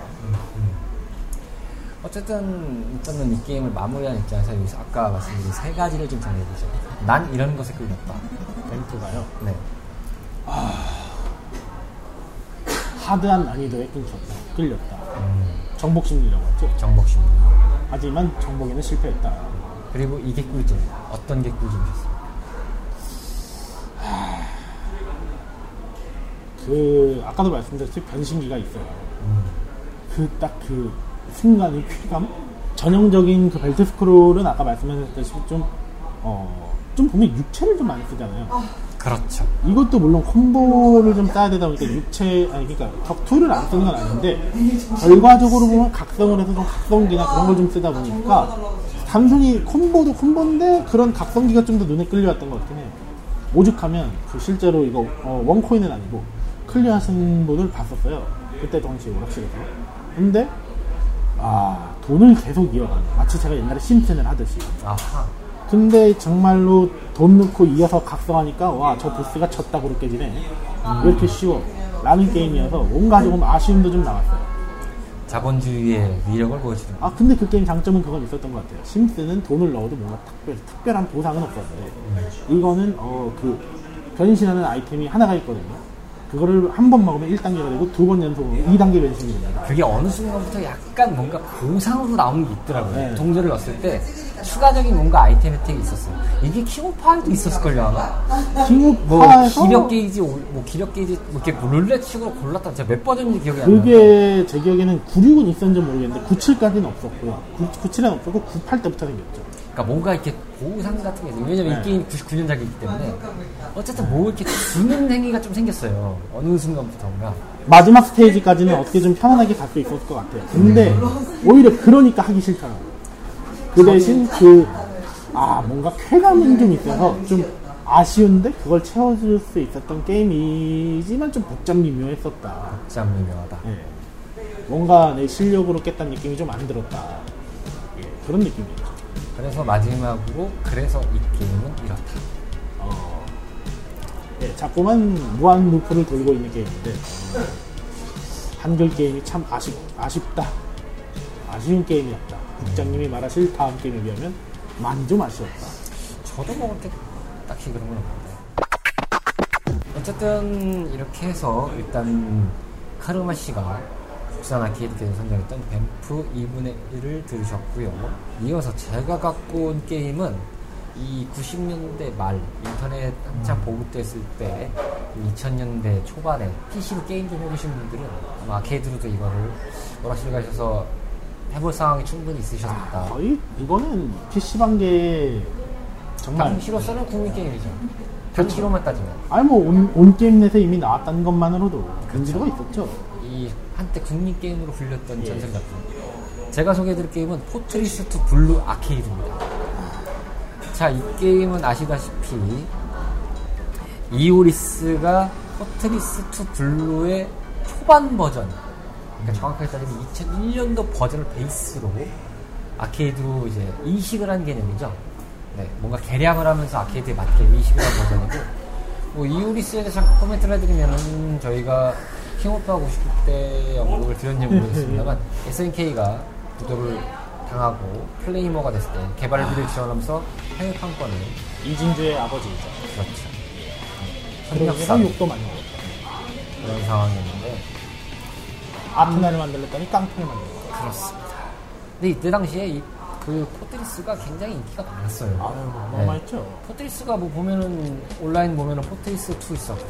어쨌든 일단은 이 게임을 마무리한 입장에서 여기서 아까 말씀드린 세 가지를 좀 정리해보죠. 난 이런 것에 끌렸다. 뱀프가요. 네. 하드한 난이도에 끊겼다, 끌렸다. 정복 심리라고 했죠. 정복심. 하지만 정복에는 실패했다. 그리고 이게 꿀잼. 어떤 게 꿀잼이셨어요? 그 아까도 말씀드렸듯이 변신기가 있어요. 그딱그 순간의 쾌감, 전형적인 그 벨트 스크롤은 아까 말씀하셨다시피 좀 어, 좀 보면 육체를 좀 많이 쓰잖아요. 그렇죠. 이것도 물론 콤보를 좀 따야 되다 보니까 육체 아니 그러니까 격투를 안 쓰는 건 아닌데 결과적으로 보면 각성을 해서 좀 각성기나 그런 걸 좀 쓰다 보니까 단순히 콤보도 콤보인데 그런 각성기가 좀 더 눈에 끌려왔던 것 같긴 해요. 오죽하면 그 실제로 이거 어, 원코인은 아니고 클리어하신 분을 봤었어요. 그때 당시에 오락실에서. 근데 아 돈을 계속 이어가는 마치 제가 옛날에 심슨을 하듯이 아하. 근데 정말로 돈 넣고 이어서 각성하니까 와 저 보스가 졌다고 느껴지네 왜 이렇게 쉬워 라는 게임이어서 뭔가 조금 아쉬움도 좀 나왔어요 자본주의의 위력을 보여주는. 아 근데 그 게임 장점은 그건 있었던 것 같아요 심스는 돈을 넣어도 뭔가 특별, 특별한 보상은 없었는데 이거는 어 그 변신하는 아이템이 하나가 있거든요 그거를 한 번 먹으면 1단계가 되고 두 번 연속으로 2단계 변신이 됩니다 그게 어느 순간부터 약간 뭔가 보상으로 나오는 게 있더라고요. 네. 동전을 넣었을 때 추가적인 뭔가 아이템 혜택이 있었어요. 이게 킹오파에도 있었을걸요, 아마? 뭐, 킹오파에서 기력 게이지, 오- 뭐, 기력 게이지, 뭐 이렇게 룰렛식으로 골랐다. 제가 몇 번인지 기억이 안 나요. 그게 제 기억에는 96은 있었는지 모르겠는데 97까지는 없었고요 97은 없었고 98 때부터 생겼죠 그러니까 뭔가 이렇게 보상 같은 게 있어요. 왜냐면 네. 이 게임이 99년작이기 때문에 어쨌든 뭐 이렇게 주는 행위가 좀 생겼어요. 어느 순간부터인가. 마지막 스테이지까지는 어떻게 좀 편안하게 갈 수 있었을 것 같아요. 근데 오히려 그러니까 하기 싫더라고요. 그 대신 그, 아, 뭔가 쾌감은 좀 있어서 좀 아쉬운데 그걸 채워줄 수 있었던 게임이지만 좀 복잡 미묘했었다. 참 유명하다. 예. 뭔가 내 실력으로 깼다는 느낌이 좀 안 들었다. 예, 그런 느낌이었죠. 그래서 마지막으로 그래서 이 게임은 이렇다. 어, 예, 자꾸만 무한 루프를 돌고 있는 게임인데 한글 게임이 참 아쉽, 아쉽다 아쉬운 게임이었다 국장님이 말하실 다음 게임에 비하면 많이 좀 아쉬웠다 저도 뭐 그렇게 딱히 그런 건 없는데. 어쨌든 이렇게 해서 일단 카르마 씨가 국산 아케이드계에서 선정했던 뱀프 2분의 1을 들으셨고요. 이어서 제가 갖고 온 게임은 이 90년대 말 인터넷 한창 보급됐을 때 2000년대 초반에 PC로 게임 좀 해보신 분들은 아마 아케이드로도 이거를 오락실 가셔서 해볼 상황이 충분히 있으셨다. 거의 이거는 PC방계 정말 당시로서는 국민 게임이죠. 당시로만 따지면. 아니 뭐온 온 게임넷에 이미 나왔다는 것만으로도 근지로가 있었죠 이 한때 국민 게임으로 불렸던 전설 작품. 제가 소개해드릴 게임은 포트리스 투 블루 아케이드입니다. 자, 이 게임은 아시다시피 이오리스가 포트리스 2 블루의 초반 버전. 그러니까 정확하게 따지면 2001년도 버전을 베이스로 아케이드로 이제 이식을 한 개념이죠. 네, 뭔가 개량을 하면서 아케이드에 맞게 이식을 한 버전이고, 뭐 이우리스에 대해서 코멘트를 해드리면은 저희가 킹오프 하고 싶을 때 언급을 드렸는지 모르겠습니다만 SNK가 부도를 당하고 플레이머가 됐을 때 개발비를 지원하면서 해외 판권을 이진주의 아버지이죠. 그렇죠. 협력상 욕도 많이 먹었죠. 그런 상황이었는데 아프나를 만들었더니 깡통을 만들었죠. 그렇습니다. 근데 이때 당시에 이, 그 포트리스가 굉장히 인기가 많았어요. 아유, 어마어마했죠. 포트리스가 뭐 보면은 온라인 보면은 포트리스 2 있었고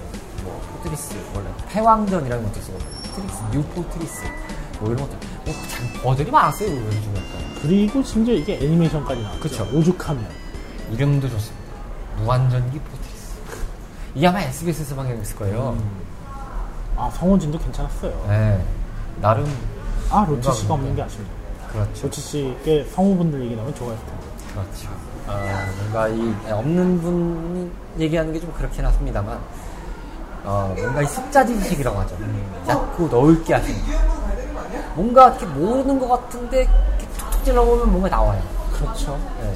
뭐 포트리스 원래 패왕전이라는 것도 있었고 포트리스 뉴 포트리스 뭐 이런 것도 뭐 참 버전이 많았어요 요즘 약간 그리고 심지어 이게 애니메이션까지 나왔죠. 그쵸. 오죽하면. 이름도 좋습니다. 무한전기 포트리스 이게 아마 SBS에서 방영했을 거예요. 아, 성원진도 괜찮았어요. 네 나름 아, 로치 뭔가 씨가 없는. 게 아쉽네요. 그렇죠. 로치 씨께 성우분들 얘기 나오면 좋아했을 텐데. 그렇죠. 아, 뭔가 이 없는 분 얘기하는 게 좀 그렇긴 합니다만, 어, 뭔가 이 숫자 지식이라고 하죠. 자꾸 넓게 하시는. 뭔가 이렇게 모르는 것 같은데 이렇게 툭툭 찔러보면 뭔가 나와요. 그렇죠. 네.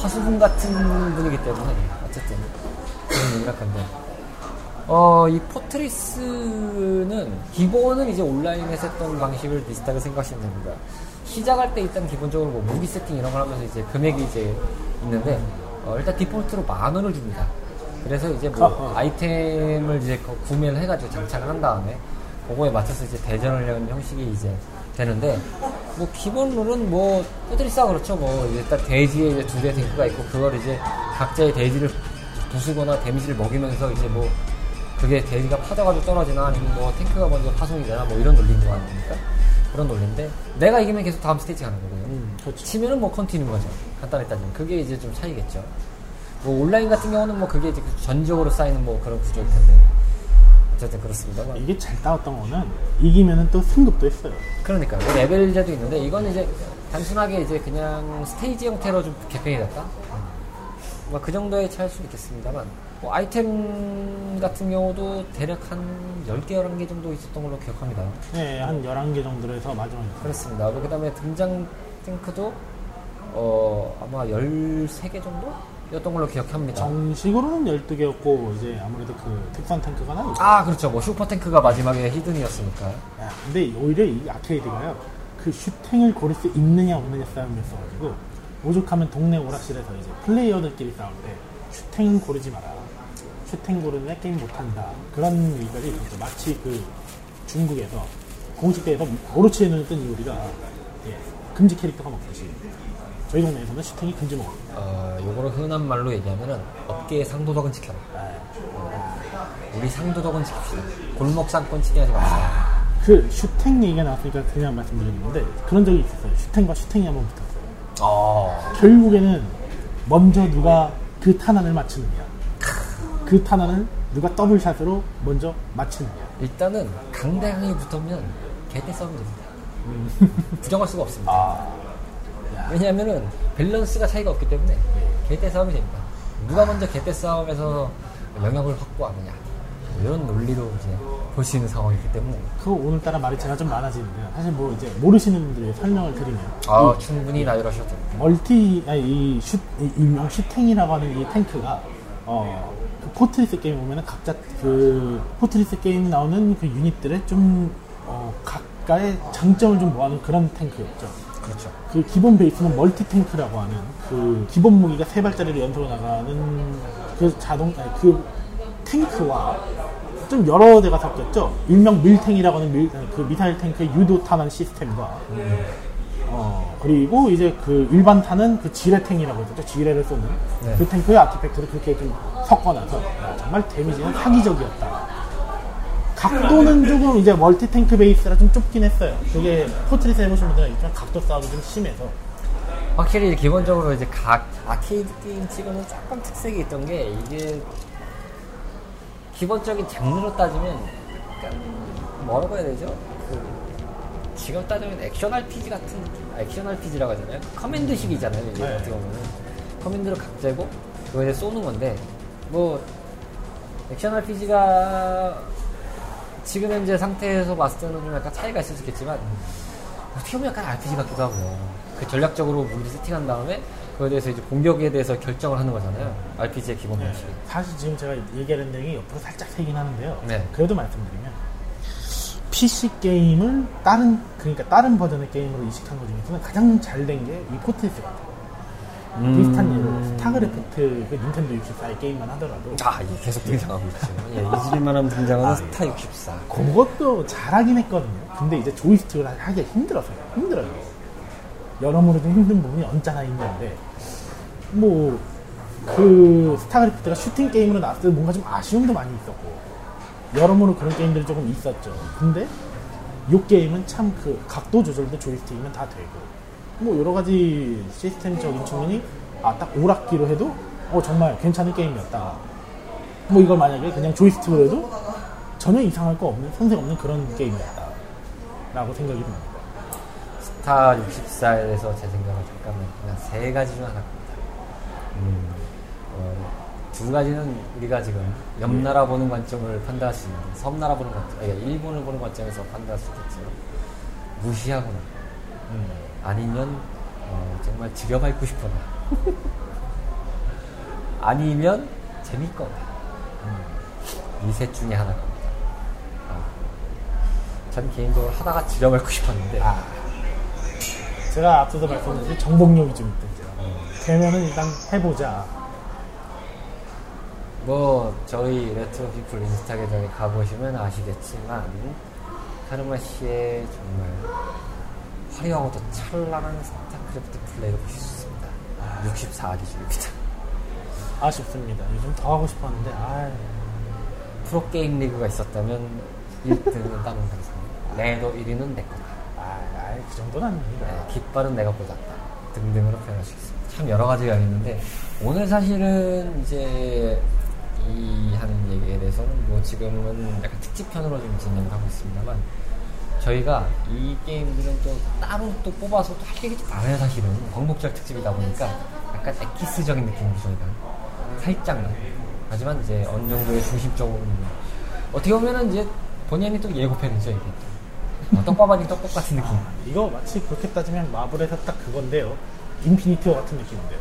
화수분 같은 분이기 때문에 어쨌든 그런 얘기를 할 건데 어, 이 포트리스는 기본은 이제 온라인에서 했던 방식을 비슷하게 생각하시면 됩니다. 시작할 때 일단 기본적으로 뭐 무기 세팅 이런 걸 하면서 이제 금액이 이제 있는데 어, 일단 디폴트로 만 원을 줍니다. 그래서 이제 뭐 어허. 아이템을 이제 거- 구매를 해가지고 장착을 한 다음에 그거에 맞춰서 이제 대전을 하는 형식이 이제 되는데 뭐 기본 룰은 뭐 포트리스가 그렇죠 뭐 일단 대지에 이제 두 개의 탱크가 있고 그걸 이제 각자의 대지를 부수거나 데미지를 먹이면서 이제 뭐 그게 대지가 파져가지고 떨어지나 아니면 뭐 탱크가 먼저 파송이 되나 뭐 이런 논리인 거 아닙니까? 그런 논리인데 내가 이기면 계속 다음 스테이지 가는 거고요. 음, 그렇죠. 치면은 뭐 continue 거죠. 간단히 따지면 그게 이제 좀 차이겠죠. 뭐 온라인 같은 경우는 뭐 그게 이제 전적으로 쌓이는 뭐 그런 구조일 텐데 어쨌든 그렇습니다만 이게 잘 따왔던 거는 이기면은 또 승급도 했어요. 그러니까 뭐 레벨제도 있는데 이건 이제 단순하게 이제 그냥 스테이지 형태로 좀 개편이 됐다. 뭐 그 정도의 차일 수 있겠습니다만 뭐 아이템 같은 경우도 대략 한 10개, 11개 정도 있었던 걸로 기억합니다. 네, 한 11개 정도로 해서 마지막에. 그렇습니다. 그 다음에 등장 탱크도 어 아마 13개 정도? 였던 걸로 기억합니다. 정식으로는 12개였고, 이제 아무래도 그 특선 탱크가 나오죠. 아 그렇죠. 뭐 슈퍼 탱크가 마지막에 히든이었으니까. 야, 근데 오히려 이 아케이드가요, 그 슈팅을 고를 수 있느냐 없느냐 싸움이었어가지고, 오죽하면 동네 오락실에서 이제 플레이어들끼리 싸울 때, 슈팅 고르지 마라. 슈팅 고르면 게임 못한다. 그런 얘기까지 있었죠. 마치 그 중국에서 공식 대회에서 오로치에 눈을 뜬 이오리가, 예, 금지 캐릭터가 먹듯이, 저희 동네에서는 슈팅이 금지 먹어요. 어 요거를 흔한 말로 얘기하면은 업계의 상도덕은 지켜라. 우리 상도덕은 지킵시다. 골목 상권 치기 하지 맙시다. 그 슈팅 얘기가 나왔으니까 그냥 말씀드리는데, 그런 적이 있었어요. 슈팅과 슈팅이 한번 붙었어요. 어 결국에는 먼저 누가 그 탄환을 맞추느냐. 그 탄환을 누가 더블샷으로 먼저 맞추느냐. 일단은 강대강이 붙으면 개떼 싸움이 됩니다. 부정할 수가 없습니다. 왜냐하면은 밸런스가 차이가 없기 때문에 개떼 싸움이 됩니다. 누가 먼저 개떼 싸움에서 영역을 확보하느냐. 뭐 이런 논리로 이제 볼 수 있는 상황이기 때문에 그 오늘따라 말이 제가 좀 많아지는데 사실 뭐 이제 모르시는 분들 위해 설명을 드리면 아 충분히 나열하셔도 됩니다. 멀티 아니 이 슈, 이 일명 슈탱이라고 하는 이 탱크가 어, 그 포트리스 게임 보면은 각자 그 포트리스 게임 나오는 그 유닛들의 좀 어, 각각의 장점을 좀 모아놓은 그런 탱크였죠. 그렇죠. 그 기본 베이스는 멀티 탱크라고 하는 그 기본 무기가 세 발짜리로 연속으로 나가는 그 자동 아니, 그 탱크와 좀 여러 대가 섞였죠. 일명 밀탱이라고 하는 밀, 그 미사일 탱크의 유도 탄환 시스템과 어 그리고 이제 그 일반 탄은 그 지뢰탱이라고 했죠. 지뢰를 쏘는 네. 그 탱크의 artifact를 그렇게 좀 섞어놔서 야, 정말 데미지는 사기적이었다. 각도는 조금 이제 멀티 탱크 베이스라 좀 좁긴 했어요. 그게 포트리스 해보신 분들은 있지만 각도 싸움이 좀 심해서 확실히 기본적으로 이제 각 아케이드 게임 치고는 조금 특색이 있던 게 이게 기본적인 장르로 따지면 약간 뭐라고 해야 되죠? 그 지금 따지면 액션 RPG 같은 느낌? 아, 액션 RPG라고 하잖아요. 커맨드식이잖아요. 이제 네. 어떻게 보면 커맨드를 각재고 그거 이제 쏘는 건데 뭐 액션 RPG가 지금 현재 상태에서 봤을 때는 좀 약간 차이가 있을 수 있겠지만 어떻게 보면 약간 RPG 같기도 하고요. 그 전략적으로 무기를 세팅한 다음에 그거에 대해서 이제 공격에 대해서 결정을 하는 거잖아요. RPG의 기본 네. 방식이. 사실 지금 제가 얘기하는 내용이 옆으로 살짝 새긴 하는데요. 네. 그래도 말씀드리면 PC 게임을 다른 그러니까 다른 버전의 게임으로 이식한 것 중에서는 가장 잘 된 게 이 포트리스 같아요. 음. 비슷한 예로 스타크래프트 그 닌텐도 64의 게임만 하더라도 아, 이게 계속 등장하고 있죠. 예, 잊을만 하면 등장하는 아, 스타 64. 그것도 잘하긴 했거든요. 근데 이제 조이스틱을 하기 힘들어서요. 힘들어요. 여러모로 좀 힘든 부분이 언짢아 있는데 뭐 그 스타크래프트가 슈팅 게임으로 나왔을 때 뭔가 좀 아쉬움도 많이 있었고 여러모로 그런 게임들이 조금 있었죠. 근데 이 게임은 참 그 각도 조절도 조이스틱이면 다 되고 뭐 여러 가지 시스템적인 측면이 아 딱 오락기로 해도 어 정말 괜찮은 게임이었다. 뭐 이걸 만약에 그냥 조이스틱으로 해도 전혀 이상할 거 없는 손색 없는 그런 게임이었다. 라고 생각이 듭니다. 스타 64에 대해서 제 생각은 잠깐만 그냥 세 가지 중. 음, 어, 두 가지는 우리가 지금 옆 나라 보는 관점을 판단할 수 있는 섬나라 보는 관점, 아니, 일본을 보는 관점에서 판단할 수 있겠지만 무시하거나 음. 아니면 어, 정말 지려밟고 싶거나 아니면 재밌거나 이셋 중에 하나가. 아, 전 개인적으로 하다가 지려밟고 싶었는데 아. 제가 앞서도 말씀드린 정복욕이 좀 있던지요. 되면은 일단 해보자. 뭐 저희 레트로 피플 인스타 계정에 가보시면 아시겠지만 카르마 씨의 정말 화려하고도 찬란한 스타크래프트 플레이를 보실 수 있습니다. 64 기준입니다. 아쉽습니다. 요즘 더 하고 싶었는데, 아 프로게임 리그가 있었다면 1등은 따는 당상 내도 1위는 내 거다. 아, 아, 그 정도는 아닙니다. 네, 깃발은 내가 꽂았다. 등등으로 표현할 수 있습니다. 참 여러 가지가 있는데 오늘 사실은 이제 이 하는 얘기에 대해서는 뭐 지금은 약간 특집편으로 좀 진행을 하고 있습니다만 저희가 이 게임들은 또 따로 또 뽑아서 또 할 얘기 좀 많아요 사실은. 광복절 특집이다 보니까 약간 엑기스적인 느낌으로 저희가 살짝만. 하지만 이제 어느 정도의 중심적으로 어떻게 보면은 이제 본인이 또 예고편이죠 이게 또 어, 떡밥 아닌 떡밥 같은 느낌. 이거 마치 그렇게 따지면 마블에서 딱 그건데요. 인피니티 워 같은 느낌인데요.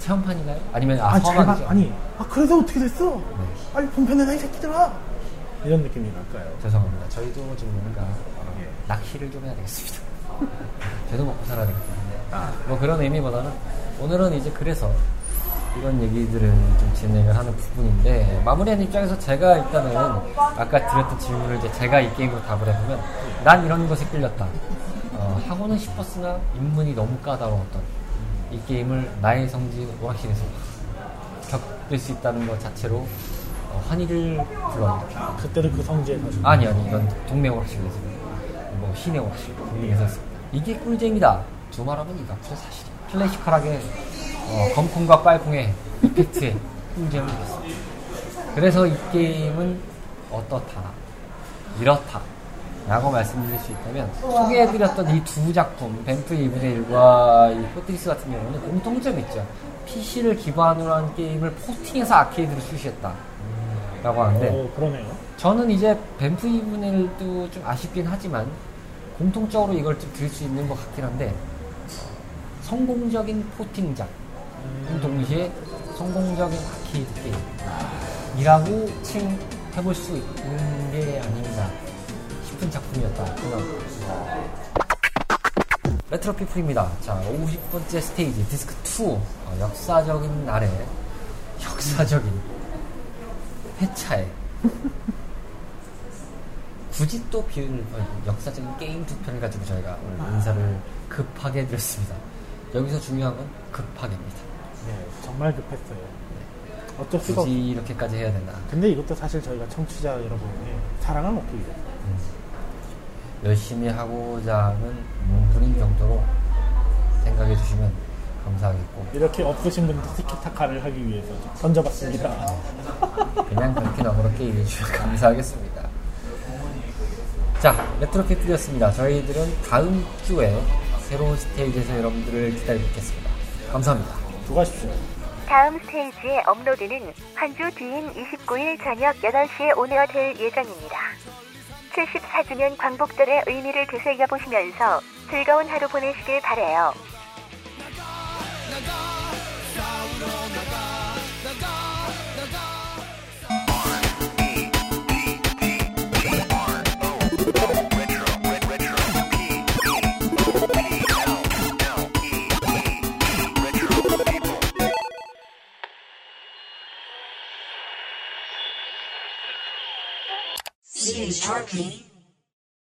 체험판인가요? 아니면 아, 아, 잘. 아니, 아, 그래서 어떻게 됐어? 네. 빨리 본편 내놔 이 새끼들아! 이런 느낌이랄까요. 죄송합니다. 저희도 좀 뭔가 어, 낚시를 좀 해야 되겠습니다. 저도 먹고 살아야 되기 때문에 뭐 그런 의미보다는 오늘은 이제 그래서 이런 얘기들을 좀 진행을 하는 부분인데 마무리하는 입장에서 제가 일단은 아까 드렸던 질문을 이제 제가 이 게임으로 답을 해보면 난 이런 것에 끌렸다. 어, 하고는 싶었으나 입문이 너무 까다로웠던 이 게임을 나의 성지 오락실에서 겪을 수 있다는 것 자체로 어, 환희를 불러일으킵니다. 그때도 그 성지에 가지고. 아니 아니 이건 동네 오락실에서 뭐 시내 오락실 했습니다. 이게 꿀잼이다. 두말하면 이가 진짜 사실 classical하게 어, 검콩과 빨콩의 effect에 꿀잼을 느꼈습니다. 그래서 이 게임은 어떻다 이렇다 라고 말씀드릴 수 있다면 소개해드렸던 이 두 작품 뱀프 2분의 1과 이 포트리스 같은 경우는 공통점이 있죠. PC를 기반으로 한 게임을 porting해서 아케이드로 출시했다. 라고 하는데 어, 그러네요. 저는 이제 뱀프 2분의 1도 좀 아쉽긴 하지만 공통적으로 이걸 좀 들 수 있는 것 같긴 한데 성공적인 porting작. 동시에 성공적인 아케이드 게임이라고 칭해볼 수 있는 게 아닌가 싶은 작품이었다 생각합니다. 레트로 피플입니다. 자, 50번째 스테이지 디스크 2 어, 역사적인 날에 역사적인 회차에 굳이 또 비운 어, 역사적인 게임 두 편을 가지고 저희가 오늘 인사를 급하게 드렸습니다. 여기서 중요한 건 급하게입니다. 네, 정말 급했어요. 어쩔 수가 없 굳이 이렇게까지 해야 되나? 근데 이것도 사실 저희가 청취자 여러분의 사랑을 먹기 위해 열심히 하고자 하는 몸부림 정도로 생각해 주시면 감사하겠고 이렇게 없으신 분들 티키타카를 하기 위해서 좀 던져봤습니다. 그냥 그렇게 너그럽게 이해해 주시면 감사하겠습니다. 자, 레트로 피플이었습니다. 저희들은 다음 주에 새로운 스테이지에서 여러분들을 기다리겠습니다. 감사합니다. 수고하십시오. 다음 스테이지의 업로드는 한 주 뒤인 29일 저녁 8시에 on air 될 예정입니다. 74주년 광복절의 의미를 되새겨보시면서 즐거운 하루 보내시길 바래요. is Chart